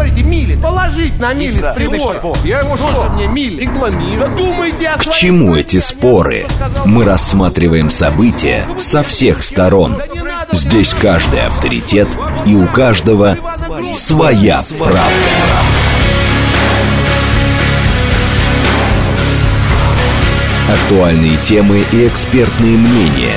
говорите, мили, положить на мили с прибора. Я ему Тоже что? мне мили. Рекламирую. Да думайте о К чему эти споры? Мы рассматриваем события со всех сторон. Здесь каждый авторитет и у каждого своя правда. Актуальные темы и экспертные мнения.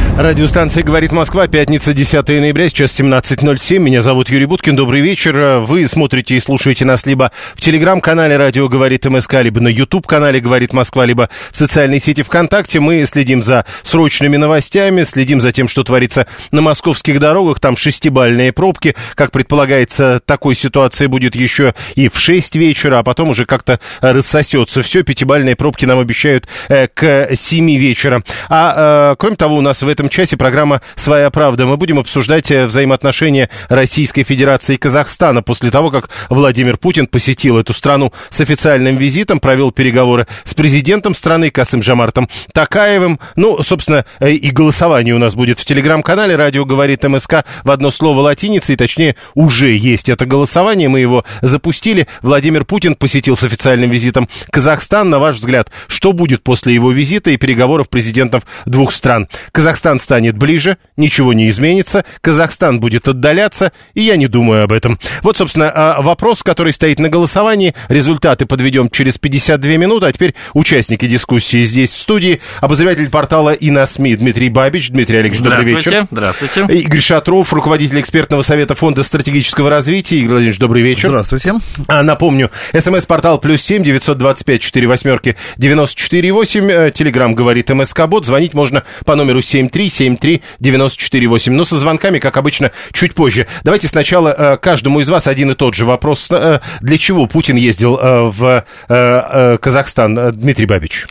Радиостанция «Говорит Москва», пятница, 10 ноября, сейчас 17.07. Меня зовут Юрий Буткин, добрый вечер. Вы смотрите и слушаете нас либо в телеграм-канале «Радио говорит МСК», либо на YouTube-канале «Говорит Москва», либо в социальной сети ВКонтакте. Мы следим за срочными новостями, следим за тем, что творится на московских дорогах. Там шестибальные пробки. Как предполагается, такой ситуации будет еще и в 6 вечера, а потом уже как-то рассосется все. Пятибальные пробки нам обещают э, к 7 вечера. А э, кроме того, у нас в этом часе программа «Своя правда». Мы будем обсуждать э, взаимоотношения Российской Федерации и Казахстана после того, как Владимир Путин посетил эту страну с официальным визитом, провел переговоры с президентом страны Касым Жамартом Такаевым. Ну, собственно, э, и голосование у нас будет в телеграм-канале «Радио говорит МСК» в одно слово латиницей, точнее, уже есть это голосование, мы его запустили. Владимир Путин посетил с официальным визитом Казахстан. На ваш взгляд, что будет после его визита и переговоров президентов двух стран? Казахстан станет ближе, ничего не изменится, Казахстан будет отдаляться, и я не думаю об этом. Вот, собственно, а, вопрос, который стоит на голосовании. Результаты подведем через 52 минуты, а теперь участники дискуссии здесь в студии. Обозреватель портала ИНАСМИ Дмитрий Бабич. Дмитрий Олегович, добрый вечер. Здравствуйте. Здравствуйте. Игорь Шатров, руководитель экспертного совета Фонда стратегического развития. Игорь Владимирович, добрый вечер. Здравствуйте. А, напомню, смс-портал плюс семь девятьсот двадцать пять четыре восьмерки девяносто четыре восемь. Э, Телеграмм говорит МСК Бот. Звонить можно по номеру семь три семь три девяносто четыре восемь. Но со звонками, как обычно, чуть позже. Давайте сначала э, каждому из вас один и тот же вопрос. Э, Для чего Путин ездил э, в Казахстан? Дмитрий Бабич.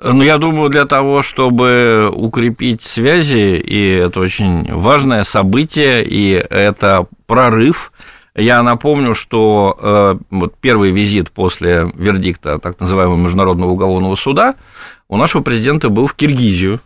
Ну, я думаю, для того, чтобы укрепить связи, и это очень важное событие, и это прорыв. Я напомню, что вот первый визит после вердикта так называемого Международного уголовного суда у нашего президента был в Киргизию.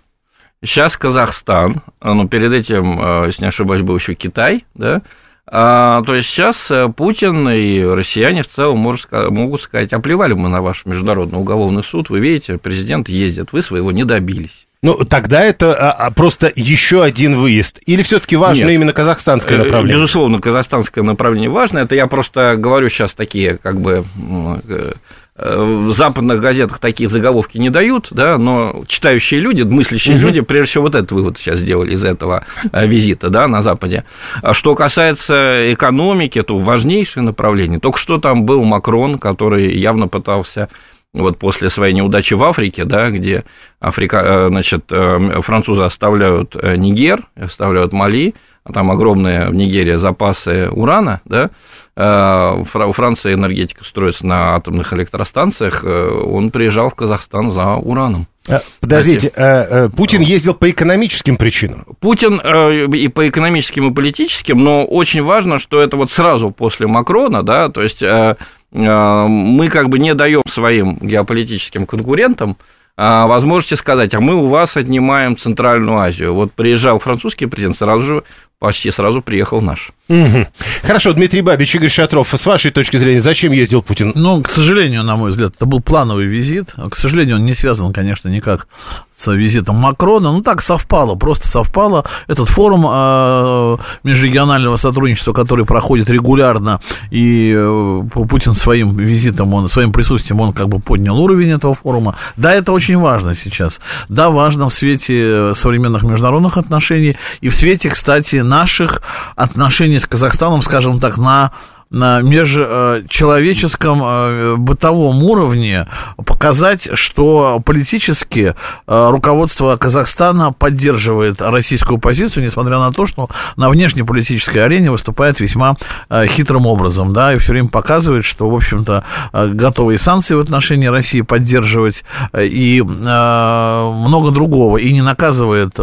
Сейчас Казахстан, ну, перед этим, э, если не ошибаюсь, был еще Китай, да, а, то есть сейчас э, Путин и россияне в целом может могут сказать, а плевали мы на ваш Международный уголовный суд, вы видите, президент ездит, вы своего не добились. Ну, тогда это а, а, просто еще один выезд. Или все-таки важно Нет. именно казахстанское Э, направление? Безусловно, казахстанское направление важно. Это я просто говорю сейчас такие, как бы, э, в западных газетах такие заголовки не дают, да, но читающие люди, мыслящие люди, прежде всего, вот этот вывод сейчас сделали из этого э, визита, да, на Западе. А что касается экономики, это важнейшее направление. Только что там был Макрон, который явно пытался вот после своей неудачи в Африке, да, где Африка, э, значит, э, французы оставляют Нигер, оставляют Мали, там огромные в Нигерии запасы урана, да, э, Фра- у Франции энергетика строится на атомных электростанциях, э, он приезжал в Казахстан за ураном. А, Подождите, а, а, Путин ездил по экономическим причинам. Путин э, и по экономическим, и политическим, но очень важно, что это вот сразу после Макрона, да, то есть э, э, мы как бы не даем своим геополитическим конкурентам а, возможности сказать, а мы у вас отнимаем Центральную Азию. Вот приезжал французский президент, сразу же, почти сразу приехал наш. Мгм. Хорошо, Дмитрий Бабич, Игорь Шатров, с вашей точки зрения, зачем ездил Путин? Ну, к сожалению, на мой взгляд, это был плановый визит. К сожалению, он не связан, конечно, никак с визитом Макрона. Ну, так совпало, просто совпало. Этот форум э, межрегионального сотрудничества, который проходит регулярно, и э, Путин своим визитом, он, своим присутствием, он как бы поднял уровень этого форума. Да, это очень важно сейчас. Да, важно в свете современных международных отношений и в свете, кстати, наших отношений с Казахстаном, скажем так, на на межчеловеческом э, бытовом уровне показать, что политически э, руководство Казахстана поддерживает российскую позицию, несмотря на то, что на внешнеполитической арене выступает весьма э, хитрым образом, да, и все время показывает, что, в общем-то, готовы и санкции в отношении России поддерживать, и много другого, и не наказывает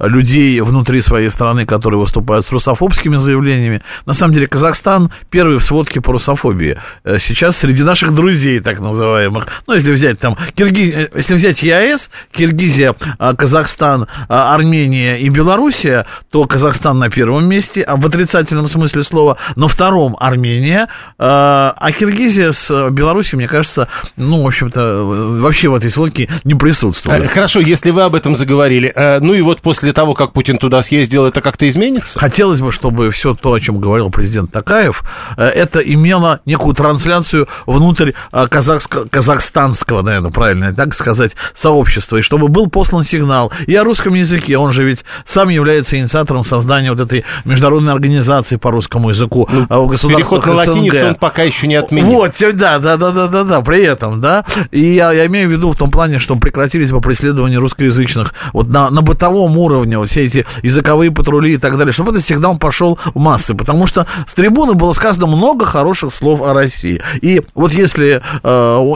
людей внутри своей страны, которые выступают с русофобскими заявлениями. На самом деле Казахстан первый в сводке по русофобии. Э, сейчас среди наших друзей, так называемых, ну, если взять там, Кирги... Э, если взять ЕАЭС, Киргизия, а, Казахстан, а, Армения и Белоруссия, то Казахстан на первом месте, а в отрицательном смысле слова, на втором Армения, а, а Киргизия с Белоруссией, мне кажется, ну, в общем-то, вообще в этой сводке не присутствует. Хорошо, если вы об этом заговорили, ну и вот после того, как Путин туда съездил, это как-то изменится? Хотелось бы, чтобы все то, о чем говорил президент Такаев, э, это имело некую трансляцию внутрь э, казахско- казахстанского, наверное, правильно так сказать, сообщества, и чтобы был послан сигнал и о русском языке, он же ведь сам является инициатором создания вот этой международной организации по русскому языку ну, а в Переход на латиницу он пока еще не отменил. Вот, да, да, да, да, да, да, при этом, да, и я, я имею в виду в том плане, что прекратились бы преследования русскоязычных, вот на, на бытовом уровне, вот все эти языковые патрули и так далее, чтобы этот сигнал пошел в массы, потому что с трибуны было сказано много хороших слов о России. И вот если э,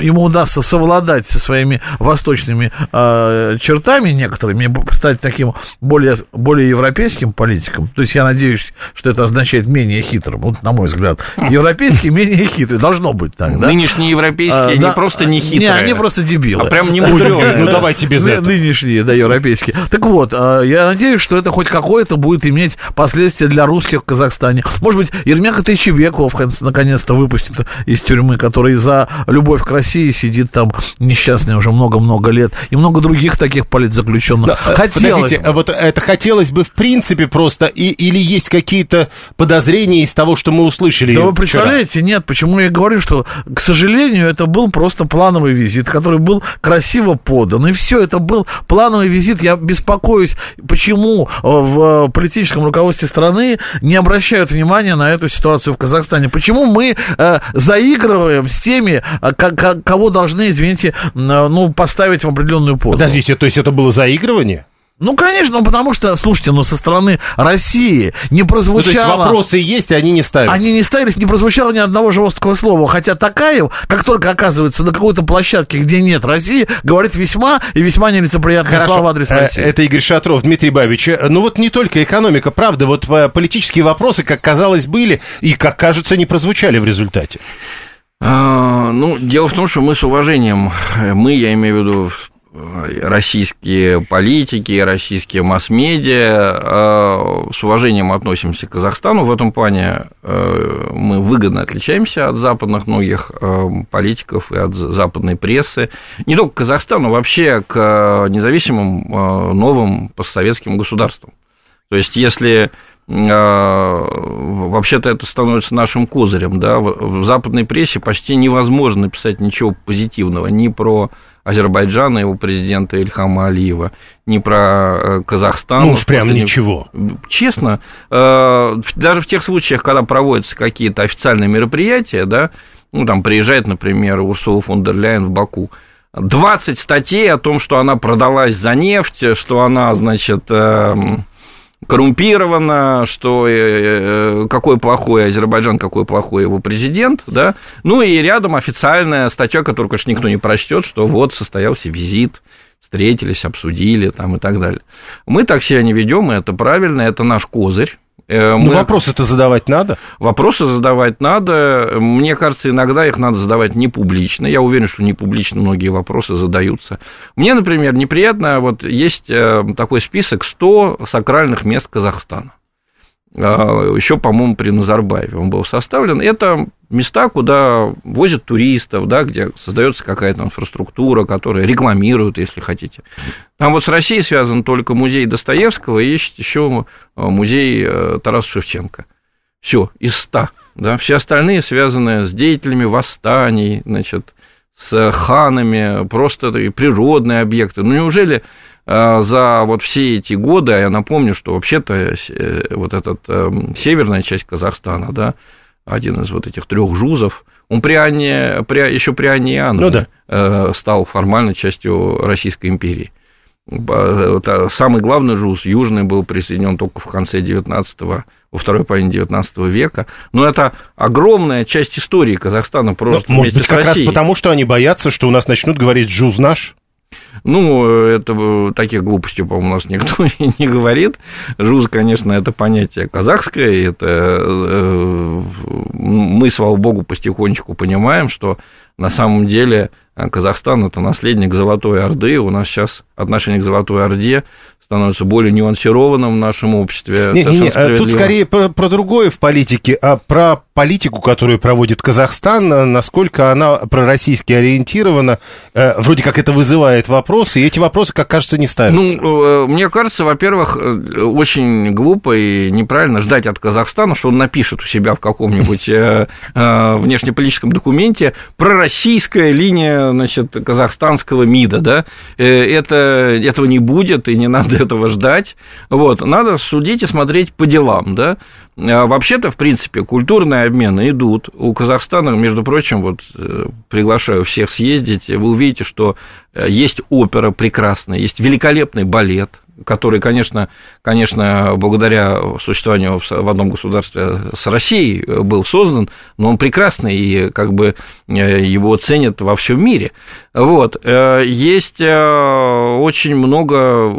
ему удастся совладать со своими восточными э, чертами некоторыми, стать таким более, более европейским политиком, то есть я надеюсь, что это означает менее хитрым, вот на мой взгляд, европейский менее хитрый, должно быть так, да? Нынешние европейские, а, они да, просто не хитрые. Не, они просто дебилы. А прям не мудреные. Ну давайте без этого. Нынешние, да, европейские. Так вот, э, я надеюсь, что это хоть какое-то будет иметь последствия для русских в Казахстане. Может быть, Ермяка Тайчебеков наконец-то выпустит из тюрьмы, который за любовь к России сидит там несчастный уже много-много лет. И много других таких политзаключенных. Да, э, хотелось Подождите, бы. вот это хотелось бы в принципе просто, и, или есть какие-то подозрения из того, что мы услышали Да вы представляете, нет, почему я говорю, что, к сожалению, это был просто плановый визит, который был красиво подан. И все, это был плановый визит. Я беспокоюсь, почему в политическом руководстве страны не обращают внимания на эту ситуацию в Казахстане. Почему мы э, заигрываем с теми, э, кого должны, извините, э, ну, поставить в определенную позу? Подождите, то есть это было заигрывание? Ну, конечно, ну, потому что, слушайте, ну, со стороны России не прозвучало... Ну, то есть вопросы есть, и они не ставятся. Они не ставились, не прозвучало ни одного жесткого слова. Хотя Такаев, как только оказывается на какой-то площадке, где нет России, говорит весьма и весьма нелицеприятные Хорошо. слова в адрес э, России. Это Игорь Шатров, Дмитрий Бабич. Ну, вот не только экономика, правда, вот э, политические вопросы, как казалось, были, и, как кажется, не прозвучали в результате. А, ну, дело в том, что мы с уважением, э, мы, я имею в виду российские политики, российские масс-медиа э, с уважением относимся к Казахстану. В этом плане э, мы выгодно отличаемся от западных многих э, политиков и от западной прессы. Не только к Казахстану, вообще к независимым новым постсоветским государствам. То есть, если вообще-то это становится нашим козырем, да, в западной прессе почти невозможно написать ничего позитивного ни про Азербайджана, его президента Ильхама Алиева, ни про э, Казахстан. Ну уж прям ничего. Честно, э, даже в тех случаях, когда проводятся какие-то официальные мероприятия, да, ну, там приезжает, например, Урсула фон дер Ляйен в Баку, 20 статей о том, что она продалась за нефть, что она, значит, эм, коррумпировано, что э, какой плохой Азербайджан, какой плохой его президент, да, ну и рядом официальная статья, которую, конечно, никто не прочтет, что вот состоялся визит, встретились, обсудили там и так далее. Мы так себя не ведем, и это правильно, это наш козырь, Э, ну, вопросы-то задавать надо? Вопросы задавать надо. Мне кажется, иногда их надо задавать не публично. Я уверен, что не публично многие вопросы задаются. Мне, например, неприятно, вот есть э, такой список 100 сакральных мест Казахстана. А, Еще, по-моему, при Назарбаеве он был составлен. Это места, куда возят туристов, да, где создается какая-то инфраструктура, которая рекламируют, если хотите. Там вот с Россией связан только музей Достоевского и есть еще э, музей э, Тараса Шевченко. Все, из ста. Да, все остальные связаны с деятелями восстаний, значит, с ханами, просто природные объекты. Ну, неужели э, за вот все эти годы, а я напомню, что вообще-то вот эта северная часть Казахстана, да, один из вот этих трех жузов, он при Анне, при, еще при Анне Иоанновне ну, да. Э, стал формально частью Российской империи. Самый главный жуз, южный, был присоединен только в конце 19-го, во второй половине 19 века. Но это огромная часть истории Казахстана просто Но, Может быть, как Россией. раз потому, что они боятся, что у нас начнут говорить «жуз наш»? Ну, это таких глупостей, по-моему, у нас никто не говорит. Жуз, конечно, это понятие казахское, это э, мы, слава богу, потихонечку понимаем, что на самом деле Казахстан это наследник Золотой Орды, у нас сейчас отношение к Золотой Орде становится более нюансированным в нашем обществе. Не, не, не, тут скорее про, про другое в политике, а про политику, которую проводит Казахстан, насколько она пророссийски ориентирована, э, вроде как это вызывает вопросы, и эти вопросы, как кажется, не ставятся. Ну, э, мне кажется, во-первых, э, очень глупо и неправильно ждать от Казахстана, что он напишет у себя в каком-нибудь внешнеполитическом документе пророссийская линия, значит, казахстанского МИДа, да, это, этого не будет, и не надо этого ждать, вот, надо судить и смотреть по делам, да, вообще-то, в принципе, культурные обмены идут. У Казахстана, между прочим, вот э, приглашаю всех съездить, вы увидите, что э, есть опера прекрасная, есть великолепный балет, который, конечно, конечно, благодаря существованию в одном государстве с Россией э, был создан, но он прекрасный, и как бы его ценят во всем мире. Вот. Есть очень много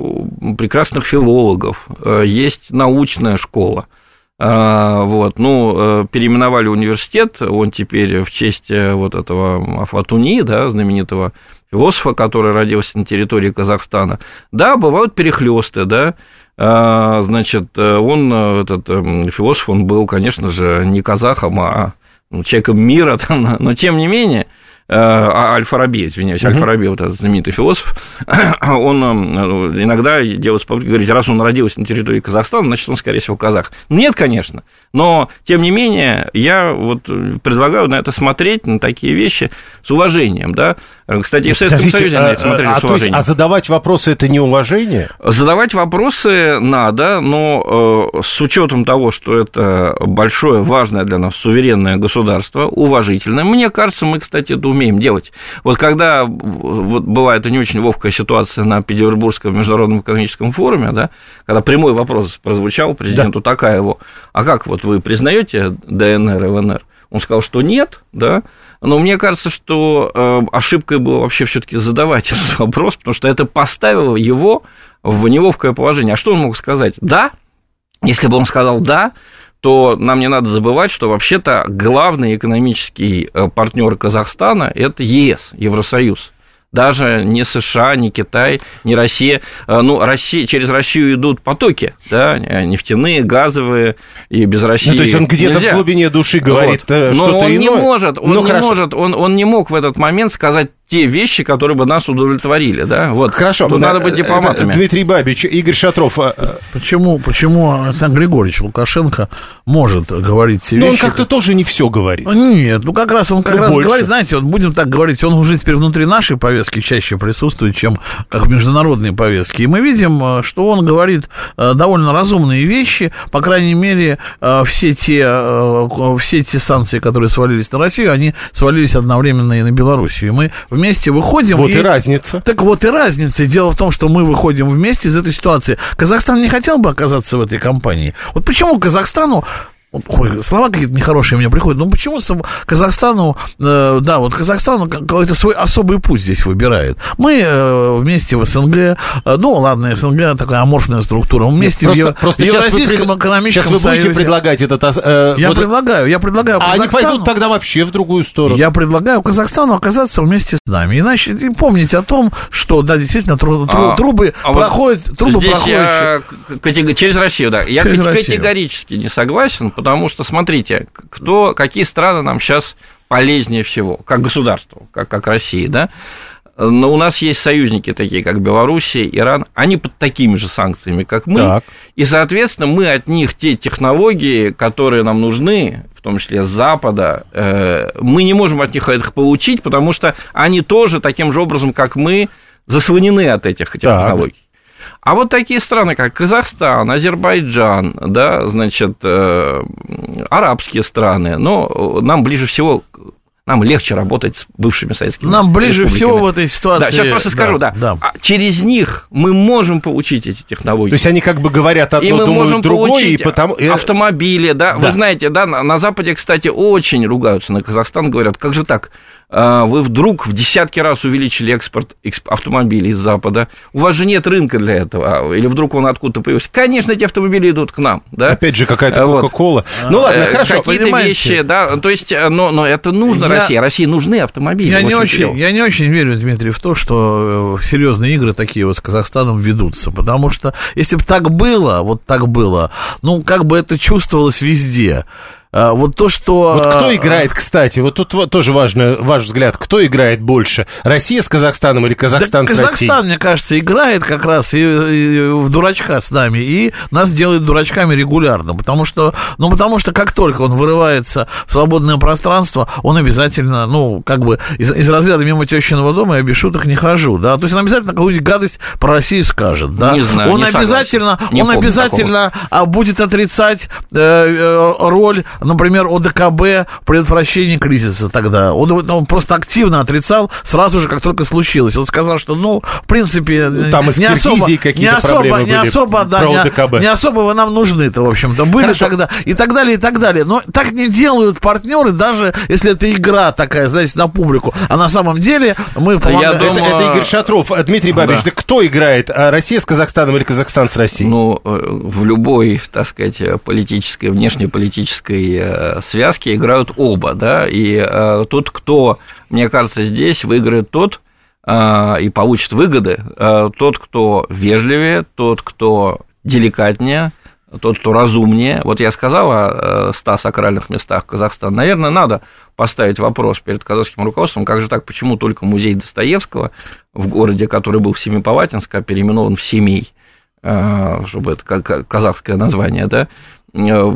прекрасных филологов, есть научная школа, а, вот, ну, э, переименовали университет, он теперь в честь э, вот этого Афлатуни, да, знаменитого философа, который родился на территории Казахстана. Да, бывают перехлесты, да, а, значит, он, этот эм, философ, он был, конечно же, не казахом, а ну, человеком мира, но тем не менее, Э, а Аль-Фараби, извиняюсь, uh-huh. Аль-Фараби, вот этот знаменитый философ, он э, иногда делает попытки говорить, раз он родился на территории Казахстана, значит, он, скорее всего, казах. Нет, конечно, но, тем не менее, я вот предлагаю на это смотреть, на такие вещи с уважением, да. Кстати, и в Советском Союзе на это а, смотрели а, с уважением. Есть, а задавать вопросы – это не уважение? Задавать вопросы надо, но э, с учетом того, что это большое, важное для нас суверенное государство, уважительное, мне кажется, мы, кстати, это умеем делать. Вот когда вот была эта не очень ловкая ситуация на Петербургском международном экономическом форуме, да, когда прямой вопрос прозвучал президенту да. Такаеву, а как вот вы признаете ДНР и ЛНР? Он сказал, что нет, да, но мне кажется, что э, ошибкой было вообще все-таки задавать этот вопрос, потому что это поставило его в неловкое положение. А что он мог сказать? Да? Если бы он сказал да, то нам не надо забывать, что вообще-то главный экономический э, партнер Казахстана это ЕС, Евросоюз даже не США, не Китай, не Россия. Э, ну, Россия, через Россию идут потоки, да, нефтяные, газовые, и без России ну, то есть он где-то в глубине души говорит вот. Э, что-то Но он иное. не может, он ну, не хорошо. может, он, он не мог в этот момент сказать те вещи, которые бы нас удовлетворили, да? Вот. Хорошо. Тут надо быть э, дипломатами. Дмитрий Бабич, Игорь Шатров. А, почему, почему Александр Григорьевич Лукашенко может говорить все вещи? Ну, он как-то тоже не все говорит. Нет, ну как раз он как ну, раз больше. говорит, знаете, вот будем так говорить, он уже теперь внутри нашей повестки чаще присутствует, чем как в международной повестке. И мы видим, э, что он говорит э, довольно разумные вещи, по крайней мере, все те, все те санкции, которые свалились на Россию, они свалились одновременно и на Белоруссию. И мы вместе выходим. Вот и, и разница. Так вот и разница. И дело в том, что мы выходим вместе из этой ситуации. Казахстан не хотел бы оказаться в этой компании. Вот почему Казахстану Ой, слова какие-то нехорошие мне приходят. Ну, почему Казахстану, э, да, вот Казахстану какой-то свой особый путь здесь выбирает. Мы э, вместе в СНГ, э, ну, ладно, СНГ такая аморфная структура, мы вместе Нет, просто, в, просто в Евразийском пред... экономическом Сейчас вы будете союзе. предлагать этот... Э, я вот... предлагаю, я предлагаю А они пойдут тогда вообще в другую сторону. Я предлагаю Казахстану оказаться вместе с нами. Иначе и помните о том, что, да, действительно, тру, тру, а, трубы а проходят... Вот трубы здесь проходят... Я через Россию, да. Я через категорически Россию. не согласен, потому что, смотрите, кто, какие страны нам сейчас полезнее всего, как государство, как, как Россия, да? Но у нас есть союзники такие, как Белоруссия, Иран, они под такими же санкциями, как мы, так. и, соответственно, мы от них те технологии, которые нам нужны, в том числе с Запада, э, мы не можем от них их получить, потому что они тоже таким же образом, как мы, заслонены от этих технологий. Так. А вот такие страны, как Казахстан, Азербайджан, да, значит, э, арабские страны, но нам ближе всего нам легче работать с бывшими советскими Нам ближе всего в этой ситуации. Да, сейчас просто скажу, да. да. да. через них мы можем получить эти технологии. То есть они как бы говорят одно, и мы думают можем другое, и потому... автомобили, да. да. Вы знаете, да, на, на Западе, кстати, очень ругаются на Казахстан, говорят, как же так? А, вы вдруг в десятки раз увеличили экспорт автомобилей из Запада, у вас же нет рынка для этого, или вдруг он откуда-то появился. Конечно, эти автомобили идут к нам, да? Опять же, какая-то Кока-Кола. Вот. Ну ладно, э, хорошо, Какие-то вещи, да, то есть, э, но, но это нужно я... России, России нужны автомобили. Я не, очень, я не очень верю, Дмитрий, в то, что э, серьезные игры такие вот с Казахстаном ведутся, потому что если бы так было, вот так было, ну, как бы это чувствовалось везде. А, вот то, что... Вот кто а, играет, кстати, вот тут тоже важно, ваш взгляд, кто играет больше, Россия с Казахстаном или Казахстан да, с Казахстан, Россией? Казахстан, мне кажется, играет как раз и, и в дурачка с нами, и нас делает дурачками регулярно, потому что, ну, потому что как только он вырывается в свободное пространство, он обязательно, ну, как бы из, из разряда мимо тещиного дома я без шуток не хожу, да, то есть он обязательно какую-нибудь гадость про Россию скажет, да. Не знаю, он не обязательно, не он обязательно такого. будет отрицать э, э, роль например, ОДКБ в предотвращении кризиса тогда. Он, он просто активно отрицал сразу же, как только случилось. Он сказал, что, ну, в принципе, ну, Там не особо, не особо, не особо, да, не, не особо вы нам нужны-то, в общем-то, были Хорошо. тогда и так далее, и так далее. Но так не делают партнеры, даже если это игра такая, знаете, на публику. А на самом деле мы помогаем. Думаю... Это, это Игорь Шатров. Дмитрий Бабич, да. да кто играет? А Россия с Казахстаном или Казахстан с Россией? Ну, э, в любой, так сказать, политической, внешнеполитической Э, связки играют оба, да, и э, тот, кто, мне кажется, здесь выиграет тот, э, и получит выгоды, тот, кто вежливее, тот, кто деликатнее, тот, кто разумнее. Вот я сказал о 100 сакральных местах Казахстана. Наверное, надо поставить вопрос перед казахским руководством, как же так, почему только музей Достоевского в городе, который был в Семипалатинск, а переименован в Семей, чтобы это казахское название, да,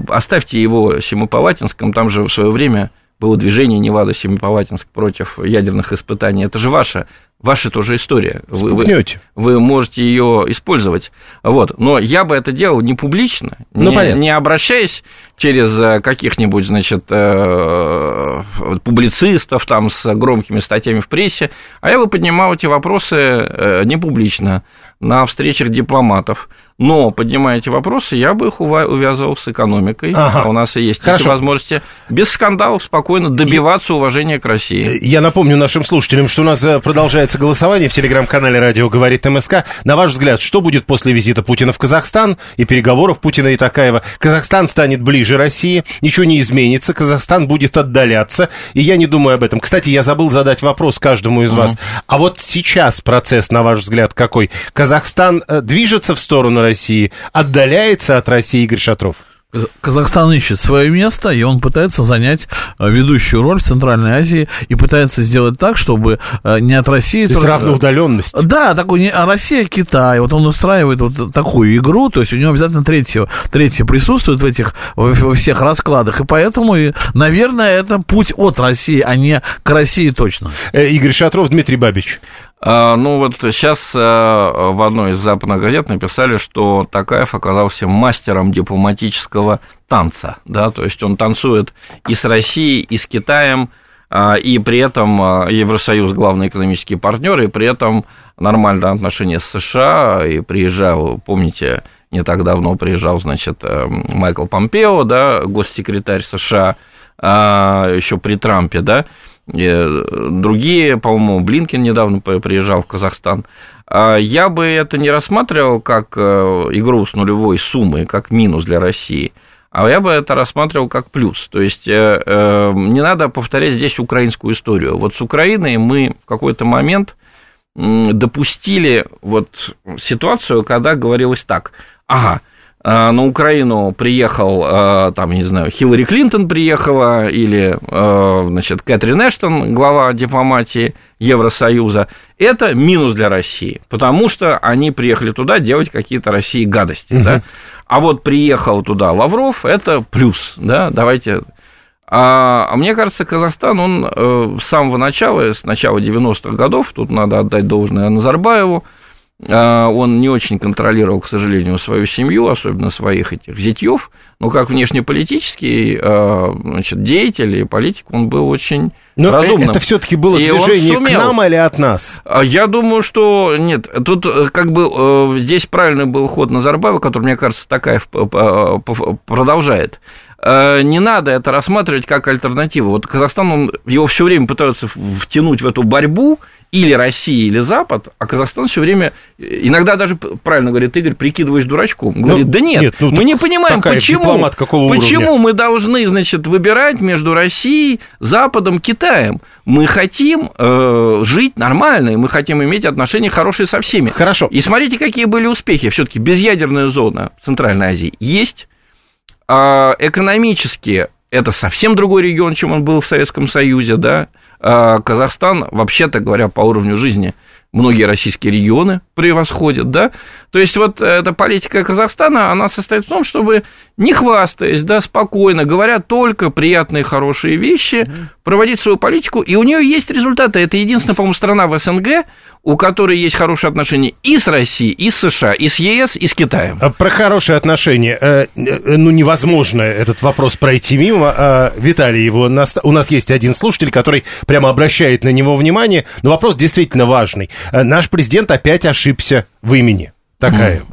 оставьте его Семипалатинском, там же в свое время было движение Невада Семипалатинск против ядерных испытаний. Это же ваша, ваша тоже история. Вы, вы, вы можете ее использовать. Вот. Но я бы это делал не публично, ну, не, не обращаясь через э, каких-нибудь, значит, э, публицистов там с громкими статьями в прессе, а я бы поднимал эти вопросы не публично, на встречах дипломатов, но, поднимая эти вопросы, я бы их увязывал с экономикой. Ага. А у нас и есть Хорошо. эти возможности без скандалов спокойно добиваться уважения к России. Я напомню нашим слушателям, что у нас э, продолжается голосование в телеграм-канале «Радио говорит МСК». На ваш взгляд, что будет после визита Путина в Казахстан и переговоров Путина и Такаева? Казахстан станет ближе России, ничего не изменится, Казахстан будет отдаляться, и я не думаю об этом. Кстати, я забыл задать вопрос каждому из uh-huh. вас. А вот сейчас процесс, на ваш взгляд, какой? Казахстан э, движется в сторону России, отдаляется от России Игорь Шатров? Казахстан ищет свое место, и он пытается занять э, ведущую роль в Центральной Азии и пытается сделать так, чтобы э, не от России... То есть только... равноудаленность. Да, такой не... а Россия, Китай. Вот он устраивает вот такую игру, то есть у него обязательно третье, третье присутствует в этих во всех раскладах, и поэтому, наверное, это путь от России, а не к России точно. Игорь Шатров, Дмитрий Бабич. А, ну вот сейчас э, в одной из западных газет написали, что Такаев оказался мастером дипломатического танца, да, то есть он танцует и с Россией, и с Китаем, а, и при этом а, Евросоюз главный экономический партнер, и при этом нормальные отношения с США, и приезжал, помните, не так давно приезжал, значит, э, Майкл Помпео, да, госсекретарь США, еще при Трампе, да, другие, по-моему, Блинкин недавно приезжал в Казахстан. А я бы это не рассматривал как э, игру с нулевой суммой, как минус для России, а я бы это рассматривал как плюс. То есть э, э, не надо повторять здесь украинскую историю. Вот с Украиной мы в какой-то момент допустили вот ситуацию, когда говорилось так, ага, на Украину приехал, а, там, не знаю, Хиллари Клинтон приехала, или, а, значит, Кэтрин Эштон, глава дипломатии Евросоюза, это минус для России, потому что они приехали туда делать какие-то России гадости, угу. да, а вот приехал туда Лавров, это плюс, да, давайте... А, мне кажется, Казахстан, он э, с самого начала, с начала 90-х годов, тут надо отдать должное Назарбаеву, а, он не очень контролировал, к сожалению, свою семью, особенно своих этих зятьев, но как внешнеполитический а, значит, деятель и политик он был очень но разумным. это все-таки было и движение к нам или от нас? А, я думаю, что нет. Тут э, как бы э, здесь правильный был ход Назарбаева, который, мне кажется, такая продолжает. э, не надо это рассматривать как альтернативу. Вот Казахстан, он, его все время пытаются втянуть в эту борьбу, или Россия, или Запад, а Казахстан все время, иногда даже, правильно говорит Игорь, прикидываешь дурачком. Ну, говорит, да нет, нет ну, мы не понимаем, почему, почему мы должны, значит, выбирать между Россией, Западом, Китаем. Мы хотим э, жить нормально, и мы хотим иметь отношения хорошие со всеми. Хорошо. И смотрите, какие были успехи. Все-таки безъядерная зона Центральной Азии есть. А экономически это совсем другой регион, чем он был в Советском Союзе, да. А Казахстан, вообще-то говоря, по уровню жизни многие российские регионы превосходят, да, то есть вот эта политика Казахстана, она состоит в том, чтобы не хвастаясь, да, спокойно, говоря только приятные, хорошие вещи, проводить свою политику, и у нее есть результаты. Это единственная, по-моему, страна в СНГ, у которой есть хорошие отношения и с Россией, и с США, и с ЕС, и с Китаем. А про хорошие отношения, э, э, ну, невозможно этот вопрос пройти мимо. А, Виталий, его, у нас есть один слушатель, который прямо обращает на него внимание, но вопрос действительно важный. Э, наш президент опять ошибся в имени такая.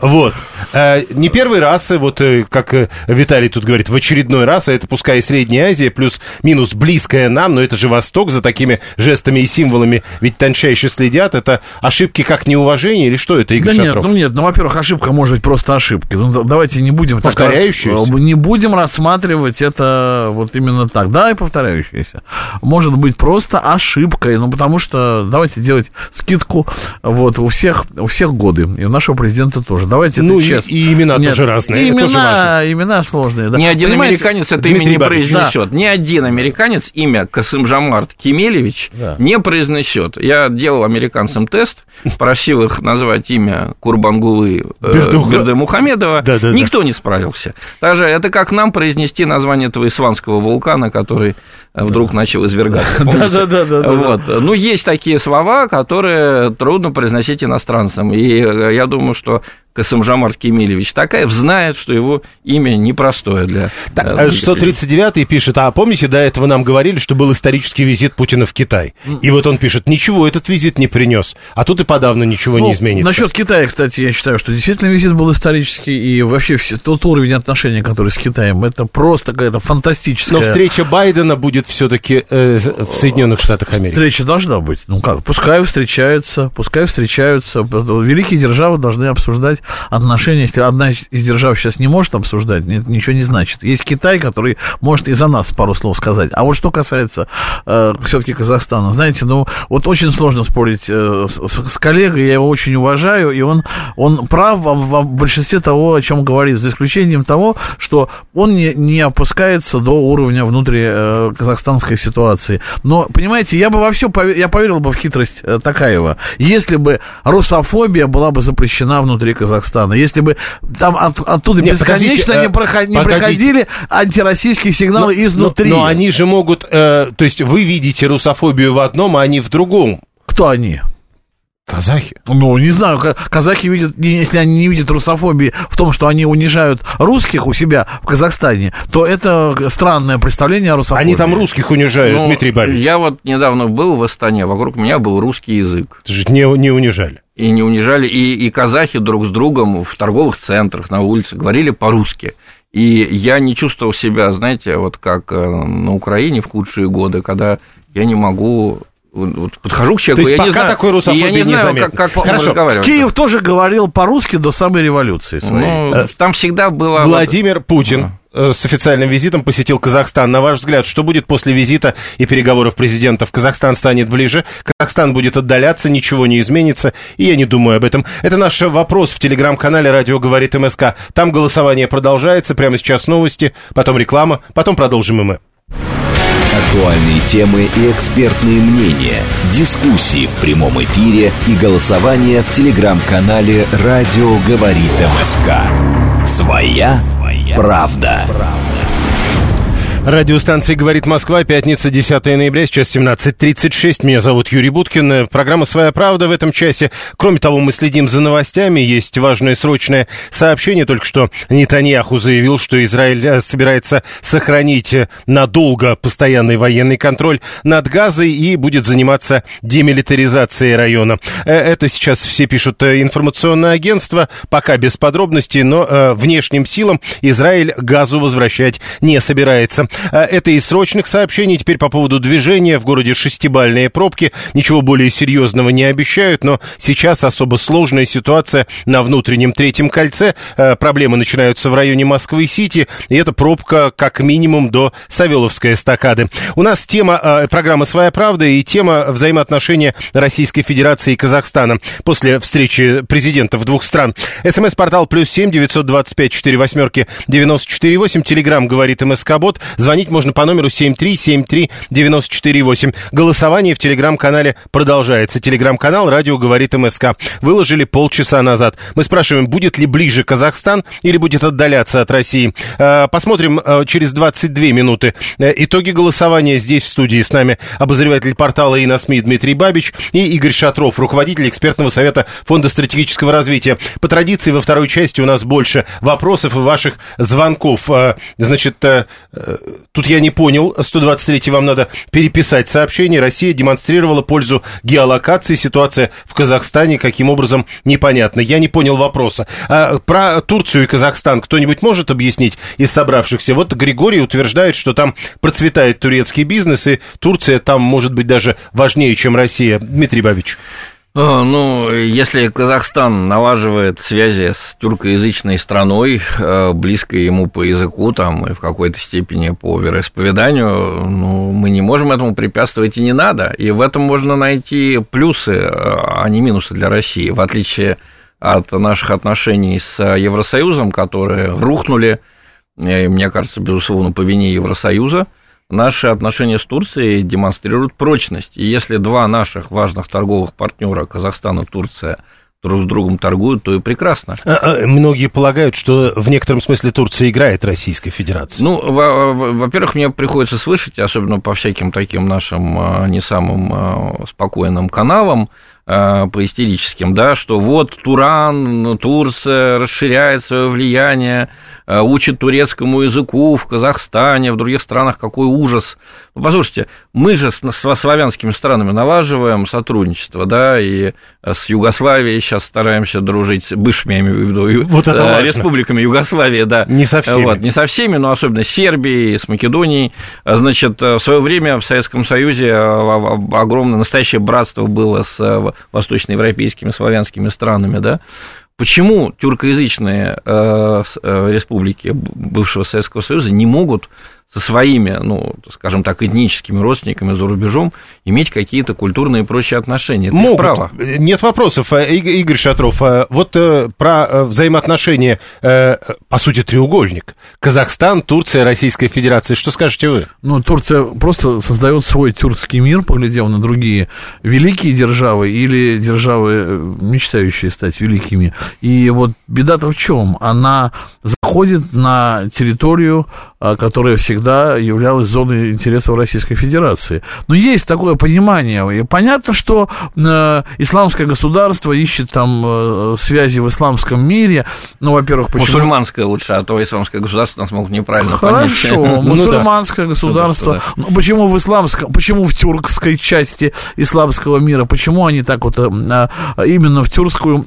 Вот. Э, не первый раз, вот э, как э, Виталий тут говорит, в очередной раз, а это пускай и Средняя Азия, плюс-минус близкая нам, но это же Восток, за такими жестами и символами ведь тончайше следят. Это ошибки как неуважение или что это, Игорь да Шатров? нет, ну нет, ну, во-первых, ошибка может быть просто ошибкой. Ну, давайте не будем... Повторяющаяся? не будем рассматривать это вот именно так. Да, и повторяющаяся. Может быть просто ошибкой, ну, потому что давайте делать скидку вот у всех, у всех всех годы, и у нашего президента тоже. Давайте ну, это честно. И, и имена Нет, тоже разные. Имена, тоже важно. имена сложные. Да. Ни один Понимаете, американец это имя не произнесет. Да. Ни один американец имя Касымжамарт Кемелевич да. не произнесет. Я делал американцам тест, просил их назвать имя Курбангулы э, Берды Мухамедова. Да, да, Никто да. не справился. Даже это как нам произнести название этого исванского вулкана, который вдруг начал извергаться. Да, да, да, да. Вот. Ну, есть такие слова, которые трудно произносить иностранцам. И я думаю, что Касымжамар Кемелевич Такаев знает, что его имя непростое для... Так, 639-й э, пишет, а помните, до этого нам говорили, что был исторический визит Путина в Китай? И вот он пишет, ничего этот визит не принес, а тут и подавно ничего ну, не изменится. Насчет Китая, кстати, я считаю, что действительно визит был исторический, и вообще все, тот уровень отношений, который с Китаем, это просто какая-то фантастическая... Но встреча Байдена будет все-таки э, в Соединенных Штатах Америки. Встреча должна быть. Ну как, пускай встречаются, пускай встречаются. Великие державы должны обсуждать отношения, если одна из держав сейчас не может обсуждать, это ничего не значит. Есть Китай, который может и за нас пару слов сказать. А вот что касается э, все-таки Казахстана, знаете, ну вот очень сложно спорить э, с, с коллегой, я его очень уважаю, и он, он прав в, в большинстве того, о чем говорит, за исключением того, что он не, не опускается до уровня внутри э, казахстанской ситуации. Но, понимаете, я бы во все, я поверил бы в хитрость э, Такаева, если бы русофобия была бы запрещена внутри Казахстана. Казахстана. Если бы там от, оттуда Нет, бесконечно не, э, проход, не проходили антироссийские сигналы но, изнутри. Но, но они же могут, э, то есть вы видите русофобию в одном, а они в другом. Кто они? Казахи? Ну, не знаю, казахи видят, если они не видят русофобии в том, что они унижают русских у себя в Казахстане, то это странное представление о русофобии. Они там русских унижают, ну, Дмитрий Борисович. Я вот недавно был в Астане, вокруг меня был русский язык. Это же не, не унижали. И не унижали, и, и казахи друг с другом в торговых центрах, на улице говорили по-русски. И я не чувствовал себя, знаете, вот как э, на Украине в худшие годы, когда я не могу вот подхожу к человеку, То есть я пока не знаю, такой русофобии я не, не знаю, как, как Хорошо. разговаривать. Киев тоже говорил по-русски до самой революции своей. Ну, там всегда было... Владимир вот... Путин с официальным визитом посетил Казахстан. На ваш взгляд, что будет после визита и переговоров президентов? Казахстан станет ближе, Казахстан будет отдаляться, ничего не изменится, и я не думаю об этом. Это наш вопрос в телеграм-канале «Радио говорит МСК». Там голосование продолжается, прямо сейчас новости, потом реклама, потом продолжим и мы. Актуальные темы и экспертные мнения, дискуссии в прямом эфире и голосование в телеграм-канале «Радио говорит МСК». Своя правда. правда. Радиостанция «Говорит Москва», пятница, 10 ноября, сейчас 17.36. Меня зовут Юрий Буткин. Программа «Своя правда» в этом часе. Кроме того, мы следим за новостями. Есть важное срочное сообщение. Только что Нетаньяху заявил, что Израиль э, собирается сохранить надолго постоянный военный контроль над Газой и будет заниматься демилитаризацией района. Э, это сейчас все пишут э, информационное агентство, пока без подробностей, но внешним силам Израиль Газу возвращать не собирается. А, это из срочных сообщений. Теперь по поводу движения. В городе шестибальные пробки. Ничего более серьезного не обещают, но сейчас особо сложная ситуация на внутреннем третьем кольце. А, проблемы начинаются в районе Москвы-Сити, и это пробка как минимум до Савеловской эстакады. У нас тема а, программы «Своя правда» и тема взаимоотношения Российской Федерации и Казахстана после встречи президентов двух стран. СМС-портал плюс семь девятьсот двадцать пять четыре восьмерки девяносто четыре восемь. Телеграмм говорит МСК-бот. Звонить можно по номеру 7373948. Голосование в телеграм-канале продолжается. Телеграм-канал «Радио говорит МСК». Выложили полчаса назад. Мы спрашиваем, будет ли ближе Казахстан или будет отдаляться от России. А, посмотрим а, через 22 минуты. Э, итоги голосования здесь в студии с нами обозреватель портала и на СМИ Дмитрий Бабич и Игорь Шатров, руководитель экспертного совета Фонда стратегического развития. По традиции во второй части у нас больше вопросов и ваших звонков. Значит, э, э, тут я не понял, 123 вам надо переписать сообщение. Россия демонстрировала пользу геолокации. Ситуация в Казахстане каким образом непонятно. Я не понял вопроса. А про Турцию и Казахстан кто-нибудь может объяснить из собравшихся? Вот Григорий утверждает, что там процветает турецкий бизнес, и Турция там может быть даже важнее, чем Россия. Дмитрий Бабич. Э, ну, если Казахстан налаживает связи с тюркоязычной страной, э, близкой ему по языку, там, и в какой-то степени по вероисповеданию, ну, мы не можем этому препятствовать и не надо. И в этом можно найти плюсы, э, а не минусы для России, в отличие от наших отношений с Евросоюзом, которые рухнули, мне кажется, безусловно, по вине Евросоюза – наши отношения с Турцией демонстрируют прочность. И если два наших важных торговых партнера, Казахстан и Турция, друг с другом торгуют, то и прекрасно. А, а, многие полагают, что в некотором смысле Турция играет Российской Федерации. Ну, во-первых, мне приходится слышать, особенно по всяким таким нашим а, не самым спокойным каналам, по истерическим, да, что вот Туран, Турция расширяет свое влияние, Э, учит турецкому языку в Казахстане, в других странах, какой ужас. Ну, послушайте, мы же с, с славянскими странами налаживаем сотрудничество, да, и э, с Югославией сейчас стараемся дружить, бывшими, я имею в виду, вот это э, республиками Югославии, да. Не со всеми. Вот, не со всеми, но особенно с Сербией, с Македонией. Значит, в свое время в Советском Союзе огромное настоящее братство было с восточноевропейскими славянскими странами, да. Почему тюркоязычные э, э, республики бывшего Советского Союза не могут со своими, ну, скажем так, этническими родственниками за рубежом иметь какие-то культурные и прочие отношения. Это Могут. право. Нет вопросов. Э, Игорь Шатров, э, вот э, про взаимоотношения, по сути, треугольник. Казахстан, Турция, Российская Федерация. Что скажете вы? Ну, Турция просто создает свой тюркский мир, поглядев на другие великие державы или державы, мечтающие стать великими. И вот беда-то в чем? Она заходит на территорию, которая всегда являлась зоной интересов Российской Федерации. Но есть такое понимание. И понятно, что э, исламское государство ищет там э, связи в исламском мире. Ну, во-первых, почему... Мусульманское лучше, а то исламское государство нас могут неправильно Хорошо, понять. Хорошо, мусульманское ну, да. государство. Ну, почему в исламском, почему в тюркской части исламского мира, почему они так вот э, именно в тюркскую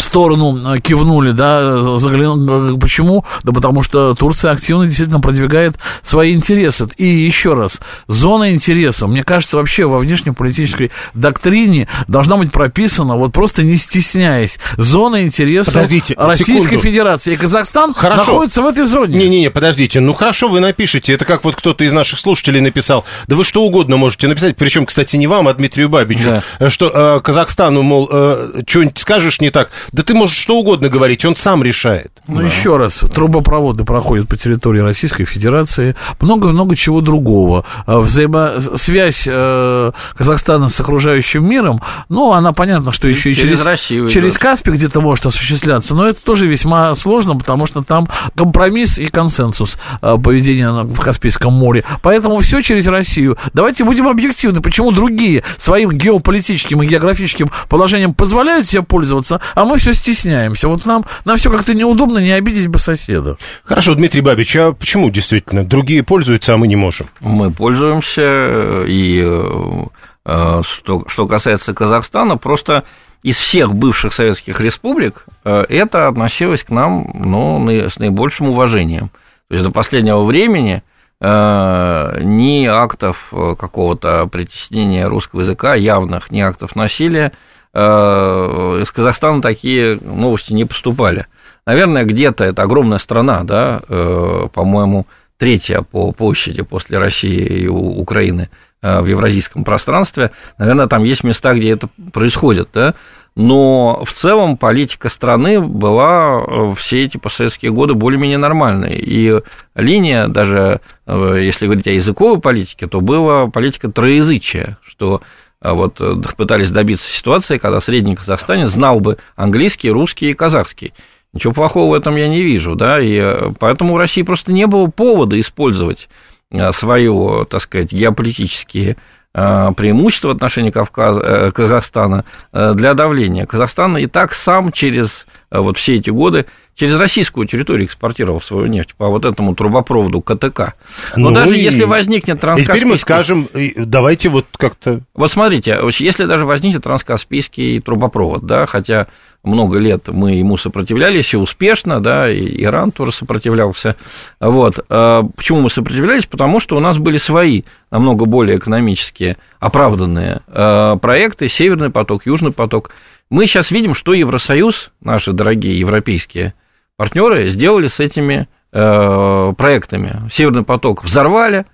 сторону э, кивнули, да, заглянули. Почему? Да потому что Турция активно действительно продвигает свои интересы. И еще раз, зона интереса, мне кажется, вообще во внешнеполитической доктрине должна быть прописана, вот просто не стесняясь, зона интереса подождите, Российской секунду. Федерации. И Казахстан хорошо. находится в этой зоне. Не-не-не, подождите, ну хорошо, вы напишите, это как вот кто-то из наших слушателей написал, да вы что угодно можете написать, причем, кстати, не вам, а Дмитрию Бабичу, да. что э, Казахстану, мол, э, что-нибудь скажешь не так, Да ты можешь что угодно говорить, он сам решает. Ну, да. еще раз, трубопроводы проходят по территории Российской Федерации, много-много чего другого. А взаимосвязь э, Казахстана с окружающим миром, ну, она понятно, что еще и через, через Россию через Каспий где-то может осуществляться, но это тоже весьма сложно, потому что там компромисс и консенсус э, поведения в Каспийском море. Поэтому все через Россию. Давайте будем объективны, почему другие своим геополитическим и географическим положением позволяют себе пользоваться, а мы все стесняемся. Вот нам, нам все как-то неудобно, не обидеть бы соседа. Хорошо, Дмитрий Бабич, а почему действительно другие пользуются, а мы не можем? Мы пользуемся, и э, э, что, что касается Казахстана, просто из всех бывших советских республик э, это относилось к нам ну, с наибольшим уважением. То есть до последнего времени ни актов какого-то притеснения русского языка, явных, ни актов насилия из Казахстана такие новости не поступали. Наверное, где-то это огромная страна, да, э, по-моему, третья по площади после России и Украины э, в евразийском пространстве. Наверное, там есть места, где это происходит, да, но в целом политика страны была э, все эти постсоветские годы более-менее нормальной. И линия, даже если говорить о языковой политике, то была политика троязычия, что вот пытались добиться ситуации, когда средний казахстанец знал бы английский, русский и казахский. Ничего плохого в этом я не вижу, да, и э, поэтому у России просто не было повода использовать э, свое, так сказать, геополитические э, преимущества в отношении Кавказа, Казахстана для давления. Казахстан и так сам через вот все эти годы через российскую территорию экспортировал свою нефть по вот этому трубопроводу КТК. Но ну даже и... если возникнет транскаспийский... И теперь мы скажем, давайте вот как-то... Вот смотрите, если даже возникнет транскаспийский трубопровод, да, хотя много лет мы ему сопротивлялись и успешно, да, и Иран тоже сопротивлялся. Вот. А почему мы сопротивлялись? Потому что у нас были свои, намного более экономически оправданные а, проекты, Северный поток, Южный поток. Мы сейчас видим, что Евросоюз, наши дорогие европейские партнеры, сделали с этими а, проектами. Северный поток взорвали,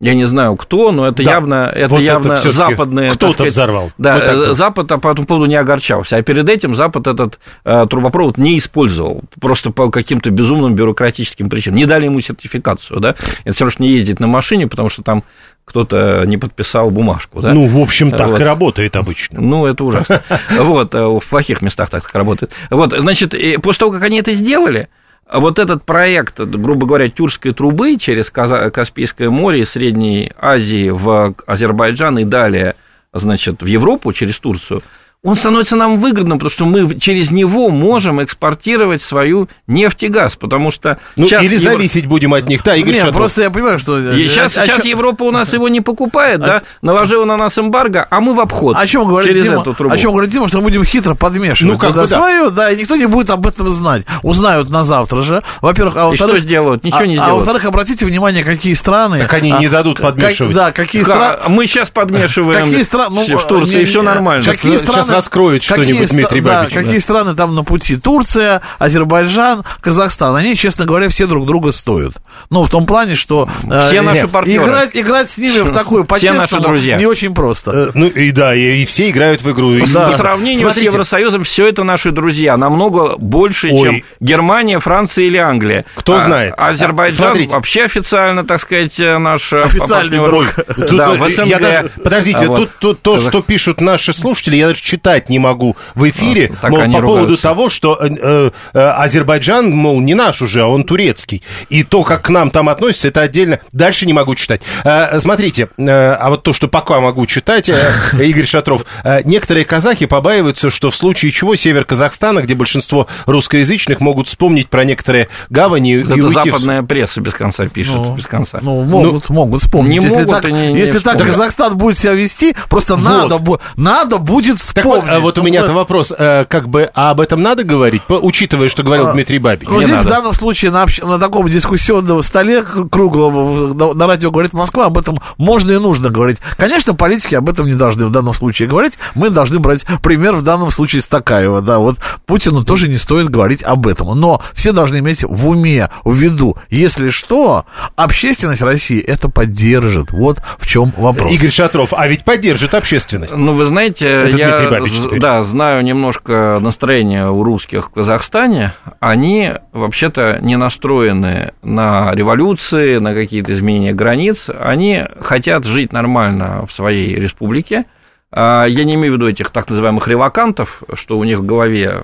я не знаю кто, но это да. явно, это вот явно это западные. Кто-то взорвал. Да, вот э, Запад по этому поводу не огорчался. А перед этим Запад этот э, трубопровод не использовал. Просто по каким-то безумным бюрократическим причинам. Не дали ему сертификацию, да. Это все равно не ездить на машине, потому что там кто-то не подписал бумажку, да? Ну, в общем, так вот. и работает обычно. Ну, это ужасно. Вот, э, в плохих местах так работает. Вот, значит, после того, как они это сделали, а вот этот проект, грубо говоря, тюркской трубы через Каспийское море из Средней Азии в Азербайджан и далее, значит, в Европу через Турцию – он становится нам выгодным, потому что мы через него можем экспортировать свою нефть и газ, потому что... Ну, или Евро... зависеть будем от них, да, Игорь Нет, просто я понимаю, что... И сейчас, а сейчас чем... Европа у нас его не покупает, а... да, наложила на нас эмбарго, а мы в обход о чем говорит через Дима, эту трубу. О чем говорит Дима, что мы будем хитро подмешивать. Ну, как бы, да. Свою, да, и никто не будет об этом знать. Узнают на завтра же. Во-первых, а во-вторых... И что сделают? Ничего а, не сделают. А во-вторых, обратите внимание, какие страны... Так они а, не дадут подмешивать. Как, да, какие страны... Мы сейчас подмешиваем какие страны, ну, в Турции, и все нормально. Какие страны... Сейчас раскроют что-нибудь Дмитрий да, Бабич. Какие да. страны там на пути? Турция, Азербайджан, Казахстан. Они, честно говоря, все друг друга стоят. Ну, в том плане, что... Э, все э, наши партнеры. Играть, играть с ними в такую по Все наши друзья. не очень просто. Э, ну, и да, и, и все играют в игру. Да. По сравнению Смотрите. с Евросоюзом, все это наши друзья. Намного больше, Ой. чем Германия, Франция или Англия. Кто а, знает. Азербайджан Смотрите. вообще официально, так сказать, э, наш Официальный друг. Тут, да, в СНГ. Я даже, подождите, а вот. тут, тут то, что пишут наши слушатели, я даже читать не могу в эфире. А, мол, по поводу того, что э, э, Азербайджан, мол, не наш уже, а он турецкий. И то, как к нам там относятся, это отдельно. Дальше не могу читать. Э, смотрите, э, а вот то, что пока могу читать, э, Игорь Шатров, э, некоторые казахи побаиваются, что в случае чего север Казахстана, где большинство русскоязычных, могут вспомнить про некоторые гавани это и уйти... западная пресса без конца пишет, ну, без конца. Ну, могут, ну, могут вспомнить. Не если могут, так, не, если не так Казахстан будет себя вести, просто вот. надо, надо будет вспомнить. Так вот, вот у меня-то вопрос, как бы а об этом надо говорить, учитывая, что говорил а, Дмитрий Бабич? Ну, здесь надо. в данном случае на, на таком дискуссионном столе круглого на, на радио «Говорит Москва» об этом можно и нужно говорить. Конечно, политики об этом не должны в данном случае говорить. Мы должны брать пример в данном случае с Такаева. Да, вот Путину тоже не стоит говорить об этом. Но все должны иметь в уме, в виду, если что, общественность России это поддержит. Вот в чем вопрос. Игорь Шатров, а ведь поддержит общественность. Ну, вы знаете, это я. Да, знаю немножко настроение у русских в Казахстане. Они вообще-то не настроены на революции, на какие-то изменения границ. Они хотят жить нормально в своей республике. А, я не имею в виду этих так называемых ревакантов, что у них в голове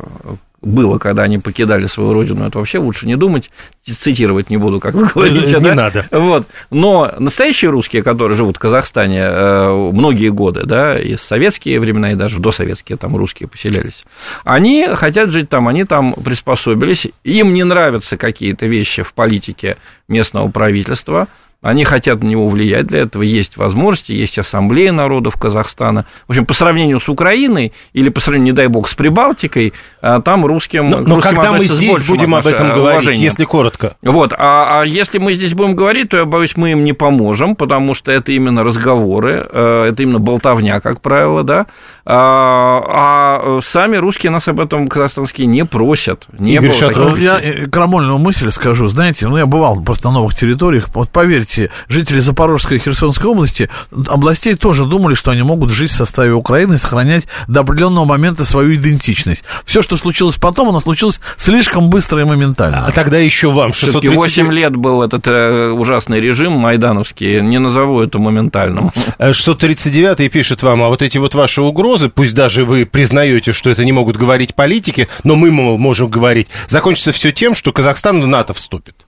было, когда они покидали свою родину, это вообще лучше не думать, цитировать не буду, как вы говорите. Не да? надо. Вот. Но настоящие русские, которые живут в Казахстане э, многие годы, да, и советские времена, и даже досоветские там русские поселялись, они хотят жить там, они там приспособились, им не нравятся какие-то вещи в политике местного правительства – они хотят на него влиять, для этого есть возможности, есть ассамблея народов Казахстана. В общем, по сравнению с Украиной или по сравнению, не дай бог, с Прибалтикой, а, там русским Но, но когда мы здесь будем об этом говорить, если коротко? Вот, а, а если мы здесь будем говорить, то я боюсь, мы им не поможем, потому что это именно разговоры, э, это именно болтовня, как правило, да, а, а сами русские нас об этом казахстанские не просят. Не Игорь Шатров, я э, крамольную мысль скажу, знаете, ну, я бывал просто на новых территориях, вот поверьте, жители Запорожской и Херсонской области, областей тоже думали, что они могут жить в составе Украины и сохранять до определенного момента свою идентичность. Все, что случилось потом, оно случилось слишком быстро и моментально. А тогда еще вам 630... 8 лет был этот э, ужасный режим майдановский, не назову это моментальным. 639 э, пишет вам, а вот эти вот ваши угрозы, пусть даже вы признаете, что это не могут говорить политики, но мы можем говорить, закончится все тем, что Казахстан в НАТО вступит.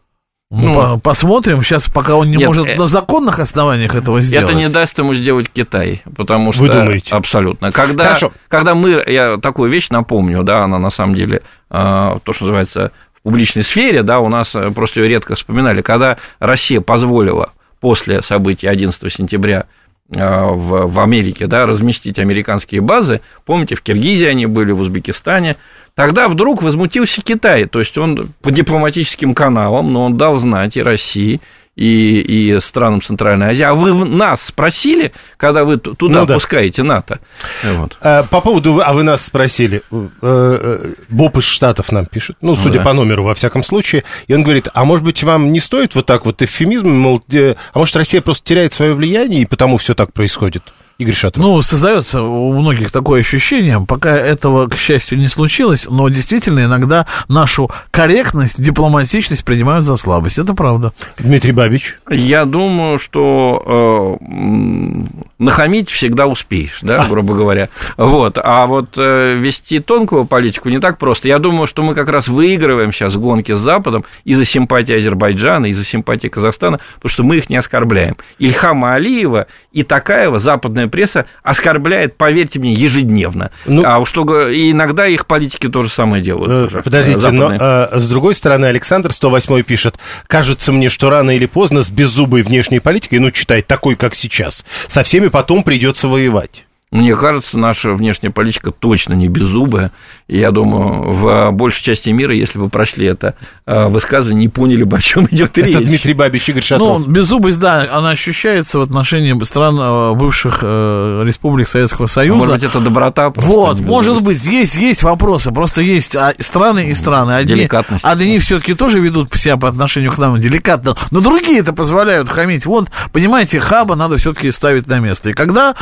Ну, по посмотрим. Сейчас, пока он не Нет, может э... на законных основаниях этого сделать. Это не даст ему сделать Китай, потому что... Вы думаете? Абсолютно. Когда, Хорошо. когда мы... Я такую вещь напомню, да, она на самом деле, э, то, что называется, в публичной сфере, да, у нас э, просто ее редко вспоминали. Когда Россия позволила после событий 11 сентября Э, в, в Америке, да, разместить американские базы. Помните, в Киргизии они были, в Узбекистане. Тогда вдруг возмутился Китай, то есть он по дипломатическим каналам, но он дал знать и России, и, и странам Центральной Азии. А вы нас спросили, когда вы туда ну, да. пускаете НАТО? Вот. А, по поводу, а вы нас спросили, э, э, Боб из Штатов нам пишет, ну, судя ну, да. по номеру, во всяком случае, и он говорит, а может быть, вам не стоит вот так вот эвфемизм, мол, а может, Россия просто теряет свое влияние, и потому все так происходит? Игорь Шатов. Ну, создается у многих такое ощущение, пока этого, к счастью, не случилось, но действительно иногда нашу корректность, дипломатичность принимают за слабость. Это правда. Дмитрий Бабич. Я думаю, что э, нахамить всегда успеешь, да, грубо говоря. Вот. А вот э, вести тонкую политику не так просто. Я думаю, что мы как раз выигрываем сейчас гонки с Западом из-за симпатии Азербайджана, из-за симпатии Казахстана, потому что мы их не оскорбляем. Ильхама Алиева и Такаева западная пресса оскорбляет, поверьте мне, ежедневно. Ну, а что и иногда их политики то же самое делают. Э, подождите, западные. но а, с другой стороны, Александр 108 пишет, кажется мне, что рано или поздно с беззубой внешней политикой, ну, читай, такой, как сейчас, со всеми потом придется воевать. Мне кажется, наша внешняя политика точно не беззубая. И я думаю, в большей части мира, если вы прошли это э, высказывание, не поняли бы, о чем идет речь. Это Дмитрий Бабич, Игорь Шатов. Ну, беззубость, да, она ощущается в отношении стран э, бывших э, республик Советского Союза. Может быть, это доброта? Вот, может быть, есть, есть вопросы, просто есть а, страны и страны. Одни, одни все-таки тоже ведут себя по отношению к нам деликатно, но другие это позволяют хамить. Вот, понимаете, хаба надо все-таки ставить на место. И когда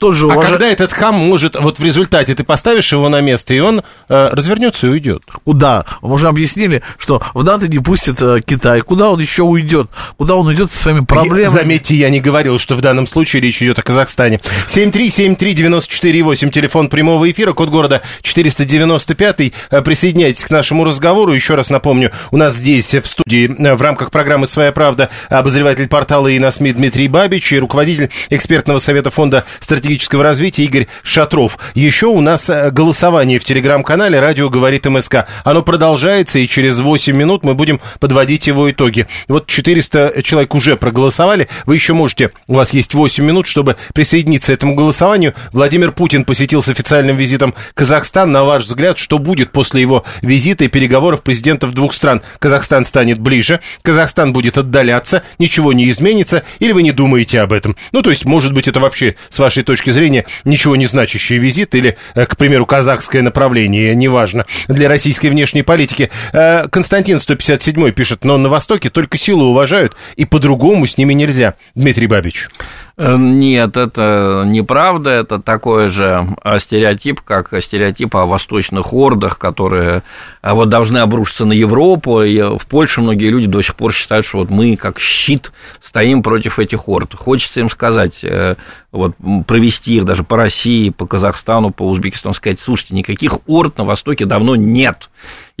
тоже уважать. А когда этот хам может, вот в результате ты поставишь его на место, и он э, развернется и уйдет. Куда? Мы уже объяснили, что в НАТО не пустит э, Китай. Куда он еще уйдет? Куда он уйдет со своими проблемами? Я, заметьте, я не говорил, что в данном случае речь идет о Казахстане. 7373948, телефон прямого эфира, код города 495. Э, присоединяйтесь к нашему разговору. Еще раз напомню, у нас здесь в студии э, в рамках программы «Своя правда» обозреватель портала и на СМИ Дмитрий Бабич и руководитель экспертного совета фонда стратегии стратегического развития Игорь Шатров. Еще у нас э, голосование в телеграм-канале «Радио говорит МСК». Оно продолжается, и через 8 минут мы будем подводить его итоги. Вот 400 человек уже проголосовали. Вы еще можете, у вас есть 8 минут, чтобы присоединиться к этому голосованию. Владимир Путин посетил с официальным визитом Казахстан. На ваш взгляд, что будет после его визита и переговоров президентов двух стран? Казахстан станет ближе, Казахстан будет отдаляться, ничего не изменится, или вы не думаете об этом? Ну, то есть, может быть, это вообще, с вашей точки точки зрения ничего не значащий визит или, э, к примеру, казахское направление, неважно, для российской внешней политики. Э, Константин 157 пишет, но на Востоке только силу уважают, и по-другому с ними нельзя. Дмитрий Бабич. Э, нет, это неправда, это такой же а, стереотип, как стереотип о восточных ордах, которые а, вот должны обрушиться на Европу, и в Польше многие люди до сих пор считают, что вот мы как щит стоим против этих орд. Хочется им сказать, э, вот, провести их даже по России, по Казахстану, по Узбекистану, сказать, слушайте, никаких орд на Востоке давно нет.